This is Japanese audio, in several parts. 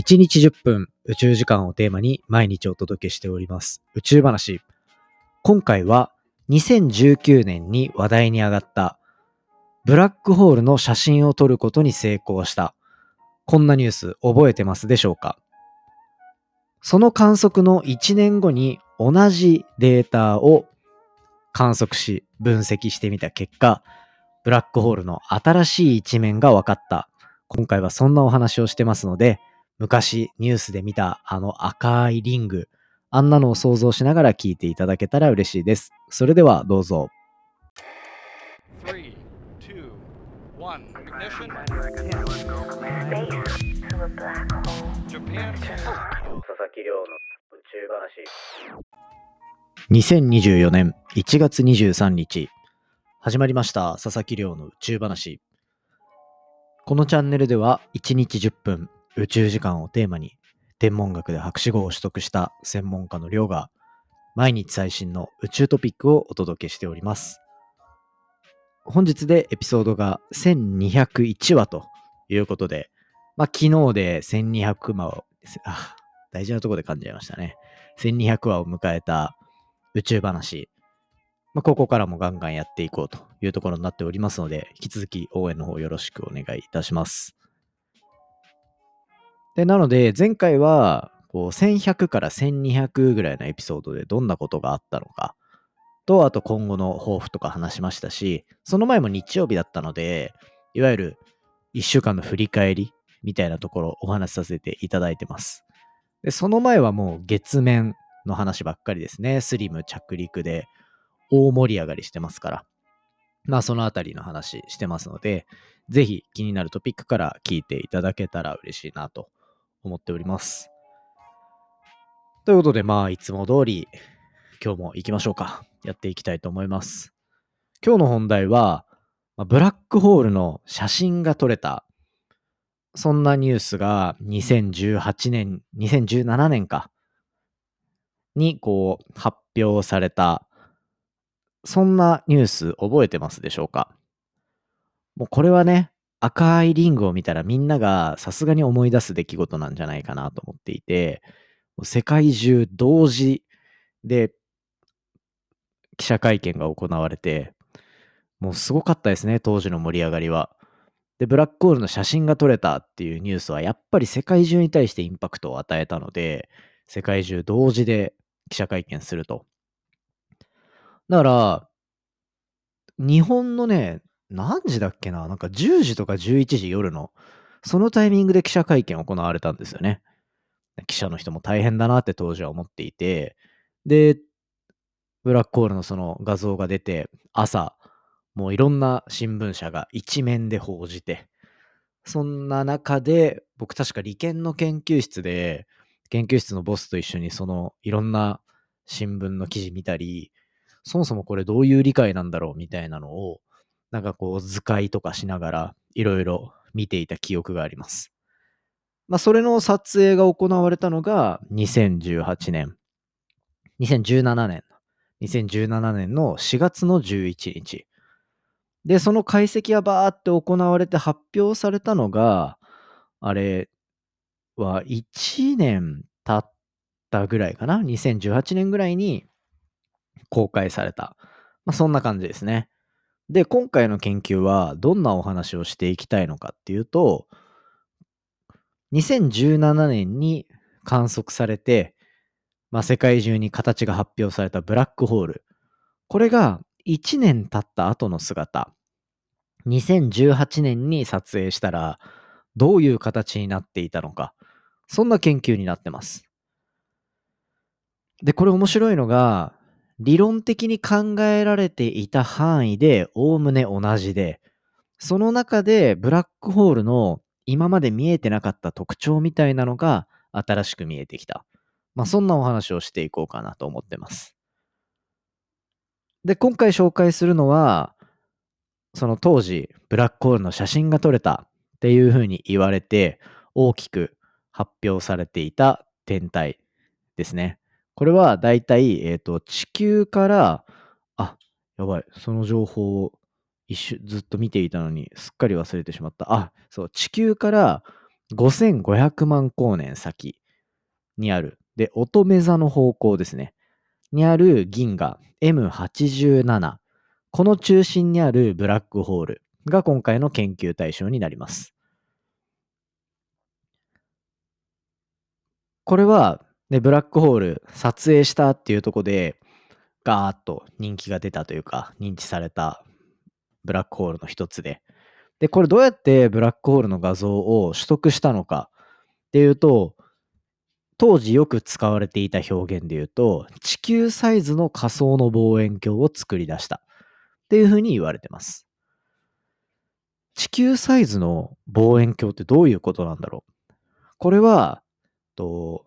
1日10分宇宙時間をテーマに毎日お届けしております。宇宙話。今回は2019年に話題に上がったブラックホールの写真を撮ることに成功した。こんなニュース覚えてますでしょうか？その観測の1年後に同じデータを観測し分析してみた結果ブラックホールの新しい一面が分かった。今回はそんなお話をしてますので昔ニュースで見たあの赤いリング、あんなのを想像しながら聞いていただけたら嬉しいです。それではどうぞ。3 2 1 2024年1月23日。始まりました佐々木亮の宇宙話。このチャンネルでは1日10分宇宙時間をテーマに天文学で博士号を取得した専門家の亮が毎日最新の宇宙トピックをお届けしております。本日でエピソードが1201話ということで、まあ、昨日で1200話を、あ、大事なとこで噛んじましたね。1200話を迎えた宇宙話。まあ、ここからもガンガンやっていこうというところになっておりますので、引き続き応援の方よろしくお願いいたします。で、なので、前回は、こう、1100から1200ぐらいのエピソードでどんなことがあったのか、と、あと今後の抱負とか話しましたし、その前も日曜日だったので、いわゆる1週間の振り返りみたいなところをお話しさせていただいてます。で、その前はもう月面の話ばっかりですね。スリム着陸で大盛り上がりしてますから。まあそのあたりの話してますので、ぜひ気になるトピックから聞いていただけたら嬉しいなと思っております。ということで、まあ、いつも通り、今日も行きましょうか。やっていきたいと思います。今日の本題は、ブラックホールの写真が撮れた。そんなニュースが2018年、2017年か。に、こう、発表された。そんなニュース覚えてますでしょうか？もうこれはね、赤いリングを見たらみんながさすがに思い出す出来事なんじゃないかなと思っていて、世界中同時で記者会見が行われて、もうすごかったですね、当時の盛り上がりは。で、ブラックホールの写真が撮れたっていうニュースはやっぱり世界中に対してインパクトを与えたので、世界中同時で記者会見すると。だから、日本のね、何時だっけな？なんか10時とか11時夜の、そのタイミングで記者会見行われたんですよね。記者の人も大変だなって当時は思っていて、で、ブラックホールのその画像が出て、朝、もういろんな新聞社が一面で報じて、そんな中で、僕確か理研の研究室で、研究室のボスと一緒にそのいろんな新聞の記事見たり、そもそもこれどういう理解なんだろうみたいなのをなんかこう図解とかしながらいろいろ見ていた記憶があります。まあそれの撮影が行われたのが2018年、2017年、2017年の4月の11日。で、その解析がバーって行われて発表されたのが、あれは1年経ったぐらいかな ?2018 年ぐらいに公開された。まあそんな感じですね。で、今回の研究はどんなお話をしていきたいのかっていうと、2017年に観測されて、まあ、世界中に形が発表されたブラックホール。これが1年経った後の姿。2018年に撮影したらどういう形になっていたのか。そんな研究になってます。で、これ面白いのが、理論的に考えられていた範囲でおおむね同じで、その中でブラックホールの今まで見えてなかった特徴みたいなのが新しく見えてきた。まあ、そんなお話をしていこうかなと思ってます。で、今回紹介するのは、その当時、ブラックホールの写真が撮れたっていうふうに言われて、大きく発表されていた天体ですね。これはだいたい、えっ、と、地球から、あ、やばい、その情報を一瞬ずっと見ていたのに、すっかり忘れてしまった。あ、そう、地球から5500万光年先にある、で、乙女座の方向ですね。にある銀河 M87。この中心にあるブラックホールが今回の研究対象になります。これは、ね、ブラックホール撮影したっていうとこで、ガーッと人気が出たというか、認知されたブラックホールの一つで。で、これどうやってブラックホールの画像を取得したのかっていうと、当時よく使われていた表現で言うと、地球サイズの仮想の望遠鏡を作り出したっていうふうに言われてます。地球サイズの望遠鏡ってどういうことなんだろう？これは、と、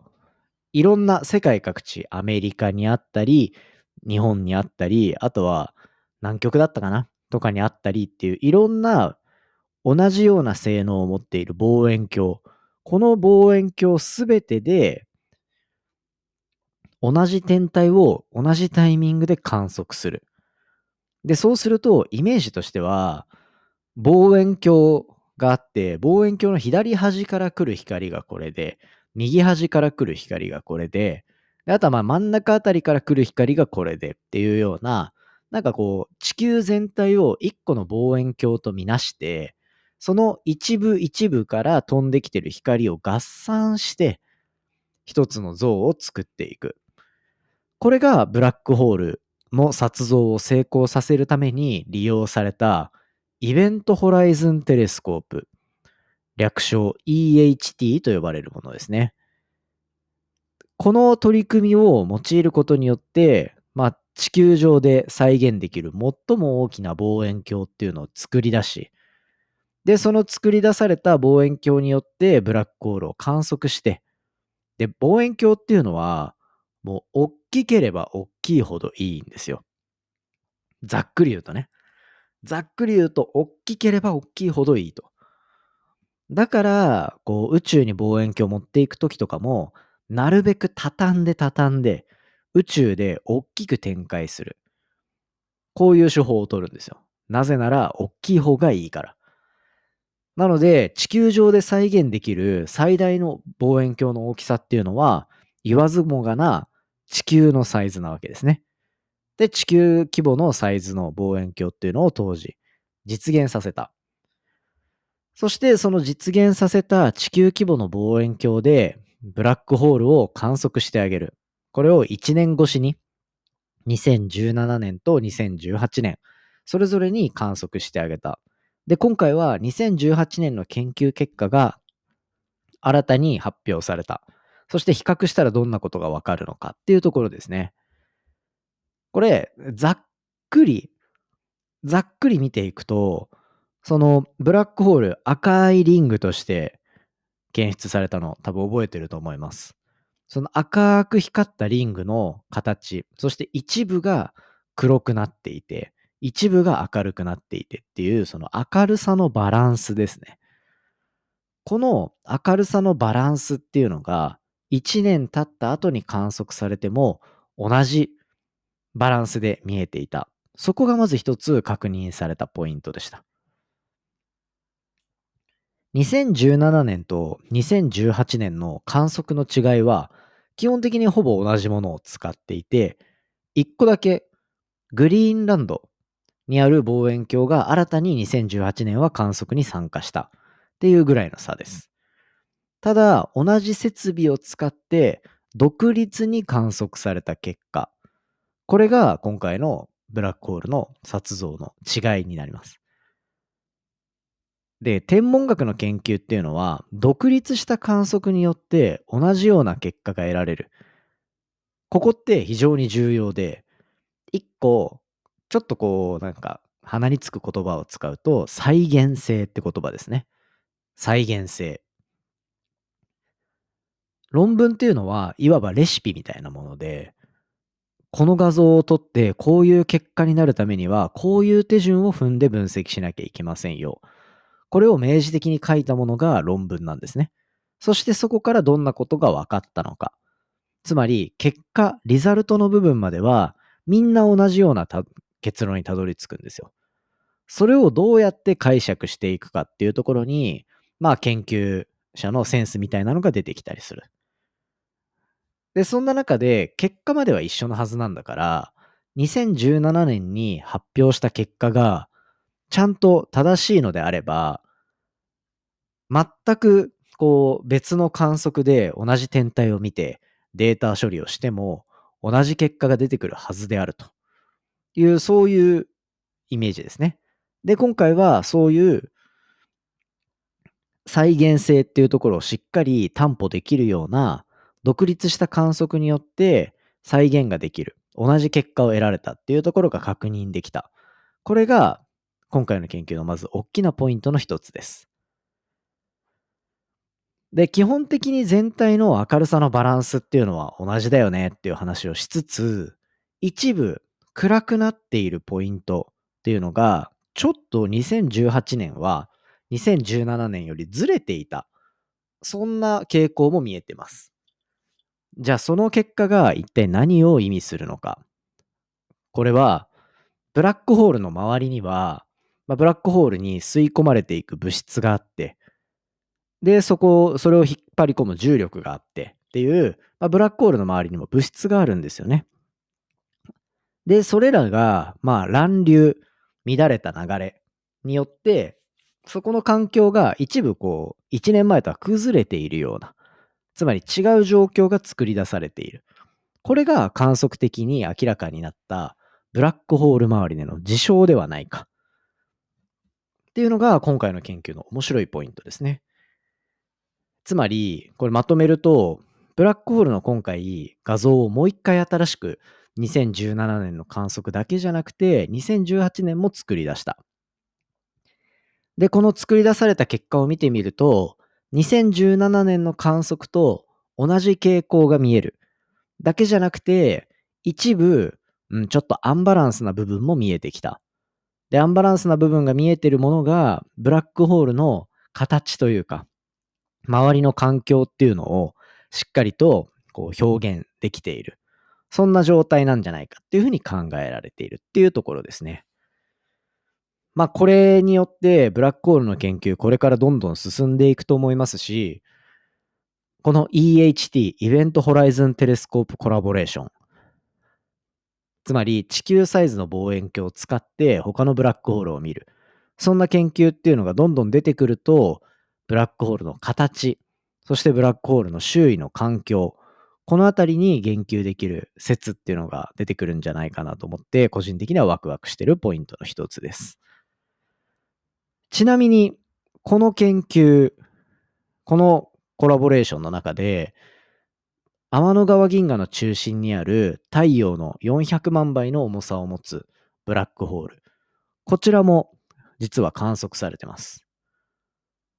いろんな世界各地、アメリカにあったり、日本にあったり、あとは南極だったかな？とかにあったりっていういろんな同じような性能を持っている望遠鏡。この望遠鏡すべてで同じ天体を同じタイミングで観測する。で、そうするとイメージとしては望遠鏡があって望遠鏡の左端から来る光がこれで右端から来る光がこれでであとはまあ真ん中あたりから来る光がこれでっていうようななんかこう、地球全体を一個の望遠鏡とみなして、その一部一部から飛んできてる光を合算して、一つの像を作っていく。これがブラックホールの撮像を成功させるために利用されたイベントホライズンテレスコープ。略称 EHT と呼ばれるものですね。この取り組みを用いることによって、まあ、地球上で再現できる最も大きな望遠鏡っていうのを作り出し、で、その作り出された望遠鏡によってブラックホールを観測して、で、望遠鏡っていうのは、もう大きければ大きいほどいいんですよ。ざっくり言うとね。ざっくり言うと、大きければ大きいほどいいと。だから、こう、宇宙に望遠鏡を持っていくときとかも、なるべく畳んで畳んで、宇宙で大きく展開する。こういう手法を取るんですよ。なぜなら、大きい方がいいから。なので、地球上で再現できる最大の望遠鏡の大きさっていうのは、言わずもがな地球のサイズなわけですね。で、地球規模のサイズの望遠鏡っていうのを当時実現させた。そしてその実現させた地球規模の望遠鏡でブラックホールを観測してあげる。これを1年越しに2017年と2018年、それぞれに観測してあげた。で、今回は2018年の研究結果が新たに発表された。そして比較したらどんなことがわかるのかっていうところですね。これ、ざっくり、ざっくり見ていくと、そのブラックホール赤いリングとして検出されたの多分覚えてると思います。その赤く光ったリングの形、そして一部が黒くなっていて、一部が明るくなっていてっていう、その明るさのバランスですね。この明るさのバランスっていうのが、1年経った後に観測されても同じバランスで見えていた。そこがまず一つ確認されたポイントでした。2017年と2018年の観測の違いは、基本的にほぼ同じものを使っていて、1個だけグリーンランドにある望遠鏡が新たに2018年は観測に参加したっていうぐらいの差です。ただ、同じ設備を使って独立に観測された結果、これが今回のブラックホールの撮像の違いになります。で、天文学の研究っていうのは、独立した観測によって同じような結果が得られる。ここって非常に重要で、一個、ちょっとこう、なんか、鼻につく言葉を使うと、再現性って言葉ですね。再現性。論文っていうのは、いわばレシピみたいなもので、この画像を撮ってこういう結果になるためには、こういう手順を踏んで分析しなきゃいけませんよ。これを明示的に書いたものが論文なんですね。そしてそこからどんなことが分かったのか。つまり、結果、リザルトの部分までは、みんな同じような結論にたどり着くんですよ。それをどうやって解釈していくかっていうところに、まあ研究者のセンスみたいなのが出てきたりする。で、そんな中で結果までは一緒のはずなんだから、2017年に発表した結果がちゃんと正しいのであれば、全くこう別の観測で同じ天体を見てデータ処理をしても同じ結果が出てくるはずであるという、そういうイメージですね。で、今回はそういう再現性っていうところをしっかり担保できるような独立した観測によって再現ができる。同じ結果を得られたっていうところが確認できた。これが今回の研究のまず大きなポイントの一つです。で、基本的に全体の明るさのバランスっていうのは同じだよねっていう話をしつつ、一部暗くなっているポイントっていうのが、ちょっと2018年は2017年よりずれていた。そんな傾向も見えてます。じゃあその結果が一体何を意味するのか。これは、ブラックホールの周りには、まあ、ブラックホールに吸い込まれていく物質があって、で、そこ、それを引っ張り込む重力があってっていう、まあ、ブラックホールの周りにも物質があるんですよね。で、それらが、まあ、乱流、乱れた流れによって、そこの環境が一部こう、1年前とは崩れているような、つまり違う状況が作り出されている。これが観測的に明らかになったブラックホール周りでの事象ではないか。っていうのが今回の研究の面白いポイントですね。つまり、これまとめると、ブラックホールの今回画像をもう一回新しく2017年の観測だけじゃなくて2018年も作り出した。で、この作り出された結果を見てみると2017年の観測と同じ傾向が見える。だけじゃなくて一部、うん、ちょっとアンバランスな部分も見えてきた。で、アンバランスな部分が見えてるものがブラックホールの形というか周りの環境っていうのをしっかりとこう表現できている。そんな状態なんじゃないかっていうふうに考えられているっていうところですね。まあこれによってブラックホールの研究これからどんどん進んでいくと思いますし、この EHT、イベントホライズンテレスコープコラボレーション。つまり地球サイズの望遠鏡を使って他のブラックホールを見る。そんな研究っていうのがどんどん出てくると、ブラックホールの形、そしてブラックホールの周囲の環境、このあたりに言及できる説っていうのが出てくるんじゃないかなと思って、個人的にはワクワクしてるポイントの一つです。ちなみに、この研究、このコラボレーションの中で、天の川銀河の中心にある太陽の400万倍の重さを持つブラックホール。こちらも実は観測されてます。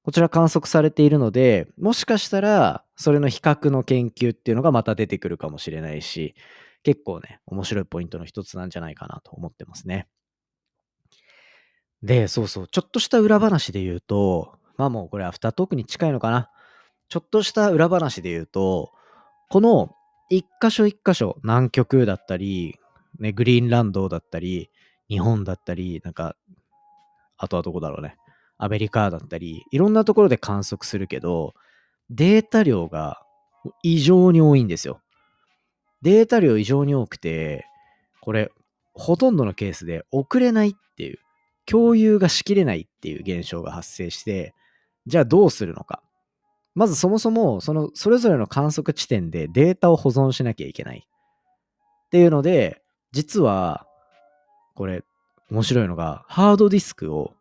こちら観測されているので、もしかしたら、それの比較の研究っていうのがまた出てくるかもしれないし、結構ね、面白いポイントの一つなんじゃないかなと思ってますね。で、そうそう、ちょっとした裏話で言うと、まあもうこれアフタートークに近いのかな。ちょっとした裏話で言うと、この一箇所一箇所、南極だったり、ね、グリーンランドだったり、日本だったり、なんか、あとはどこだろうね。アメリカだったり、いろんなところで観測するけど、データ量が異常に多いんですよ。データ量異常に多くて、これ、ほとんどのケースで遅れないっていう、共有がしきれないっていう現象が発生して、じゃあどうするのか。まずそもそも、その、それぞれの観測地点でデータを保存しなきゃいけない。っていうので、実は、これ、面白いのが、ハードディスクを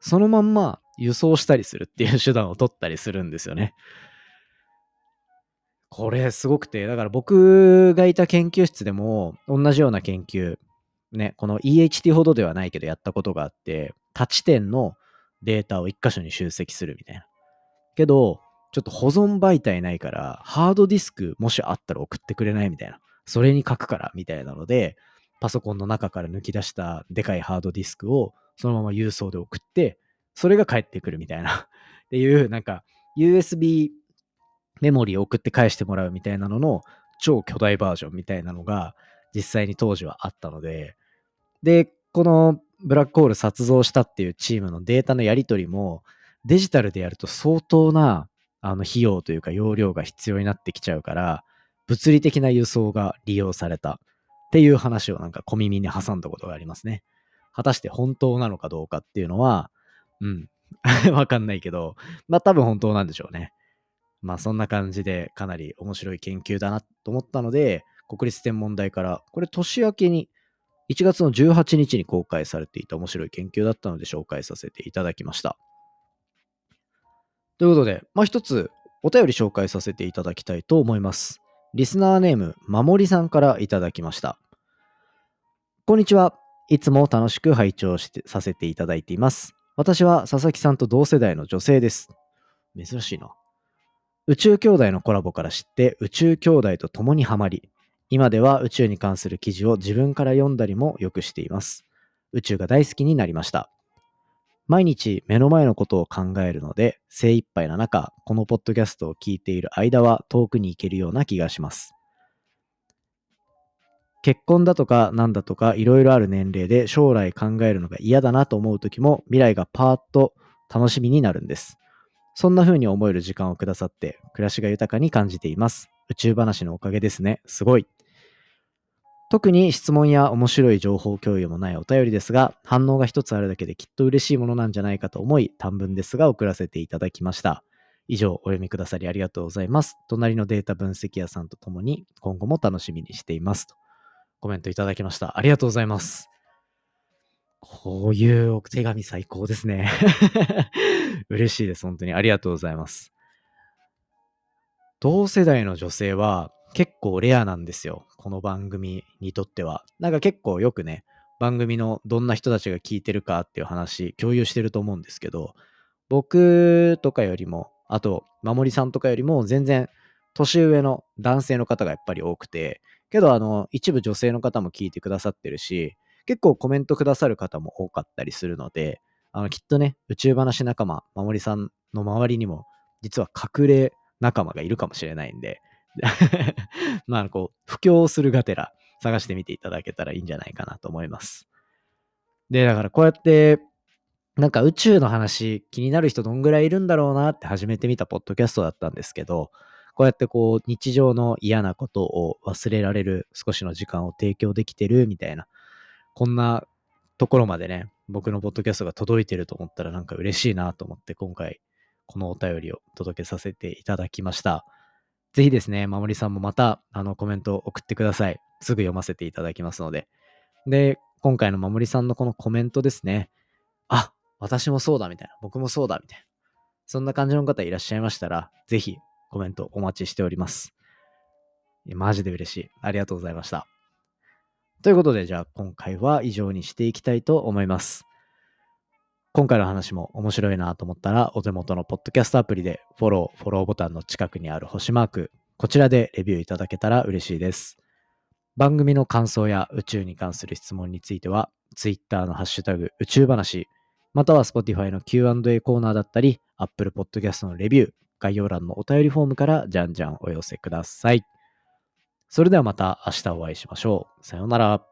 そのまんま輸送したりするっていう手段を取ったりするんですよね。これすごくて、だから僕がいた研究室でも同じような研究、ね、この EHT ほどではないけどやったことがあって、他地点のデータを一箇所に集積するみたいな。けど、ちょっと保存媒体ないから、ハードディスクもしあったら送ってくれないみたいな。それに書くからみたいなので、パソコンの中から抜き出したでかいハードディスクをそのまま郵送で送って、それが返ってくるみたいな。っていう、なんか USB メモリーを送って返してもらうみたいなのの超巨大バージョンみたいなのが実際に当時はあったので、で、このブラックホール撮像したっていうチームのデータのやり取りもデジタルでやると相当なあの費用というか容量が必要になってきちゃうから、物理的な輸送が利用された。っていう話をなんか小耳に挟んだことがありますね。果たして本当なのかどうかっていうのは、うん、わかんないけど、まあ多分本当なんでしょうね。まあそんな感じでかなり面白い研究だなと思ったので、国立天文台から、これ年明けに1月の18日に公開されていた面白い研究だったので紹介させていただきました。ということで、まあ一つお便り紹介させていただきたいと思います。リスナーネーム、まもりさんからいただきました。こんにちは。いつも楽しく拝聴してさせていただいています。私は佐々木さんと同世代の女性です。珍しいな。宇宙兄弟のコラボから知って宇宙兄弟と共にハマり、今では宇宙に関する記事を自分から読んだりもよくしています。宇宙が大好きになりました。毎日目の前のことを考えるので精一杯な中、このポッドキャストを聞いている間は遠くに行けるような気がします。結婚だとかなんだとかいろいろある年齢で将来考えるのが嫌だなと思う時も未来がパーッと楽しみになるんです。そんな風に思える時間をくださって暮らしが豊かに感じています。宇宙話のおかげですね。すごい。特に質問や面白い情報共有もないお便りですが、反応が一つあるだけできっと嬉しいものなんじゃないかと思い、短文ですが送らせていただきました。以上、お読みくださりありがとうございます。隣のデータ分析屋さんと共に今後も楽しみにしています。コメントいただきました。ありがとうございます。こういうお手紙最高ですね。嬉しいです。本当に。ありがとうございます。同世代の女性は結構レアなんですよ。この番組にとっては。なんか結構よくね、番組のどんな人たちが聞いてるかっていう話共有してると思うんですけど、僕とかよりも、あと、まもりさんとかよりも全然年上の男性の方がやっぱり多くて、けど、あの、一部女性の方も聞いてくださってるし、結構コメントくださる方も多かったりするので、あの、きっとね、宇宙話仲間、まもりさんの周りにも、実は隠れ仲間がいるかもしれないんで、まあ、こう、布教するがてら探してみていただけたらいいんじゃないかなと思います。で、だからこうやって、なんか宇宙の話気になる人どんぐらいいるんだろうなって始めてみたポッドキャストだったんですけど、こうやってこう日常の嫌なことを忘れられる少しの時間を提供できてるみたいな、こんなところまでね、僕のポッドキャストが届いてると思ったらなんか嬉しいなと思って今回このお便りを届けさせていただきました。ぜひですね、まもりさんもまたあのコメントを送ってください。すぐ読ませていただきますので。で、今回のまもりさんのこのコメントですね。あ、私もそうだみたいな。僕もそうだみたいな。そんな感じの方いらっしゃいましたら、ぜひコメントお待ちしております。マジで嬉しい。ありがとうございました。ということで、じゃあ今回は以上にしていきたいと思います。今回の話も面白いなと思ったら、お手元のポッドキャストアプリでフォロー、フォローボタンの近くにある星マーク、こちらでレビューいただけたら嬉しいです。番組の感想や宇宙に関する質問については、Twitter のハッシュタグ宇宙話、または Spotify の Q&A コーナーだったり、Apple Podcast のレビュー、概要欄のお便りフォームからじゃんじゃんお寄せください。それではまた明日お会いしましょう。さようなら。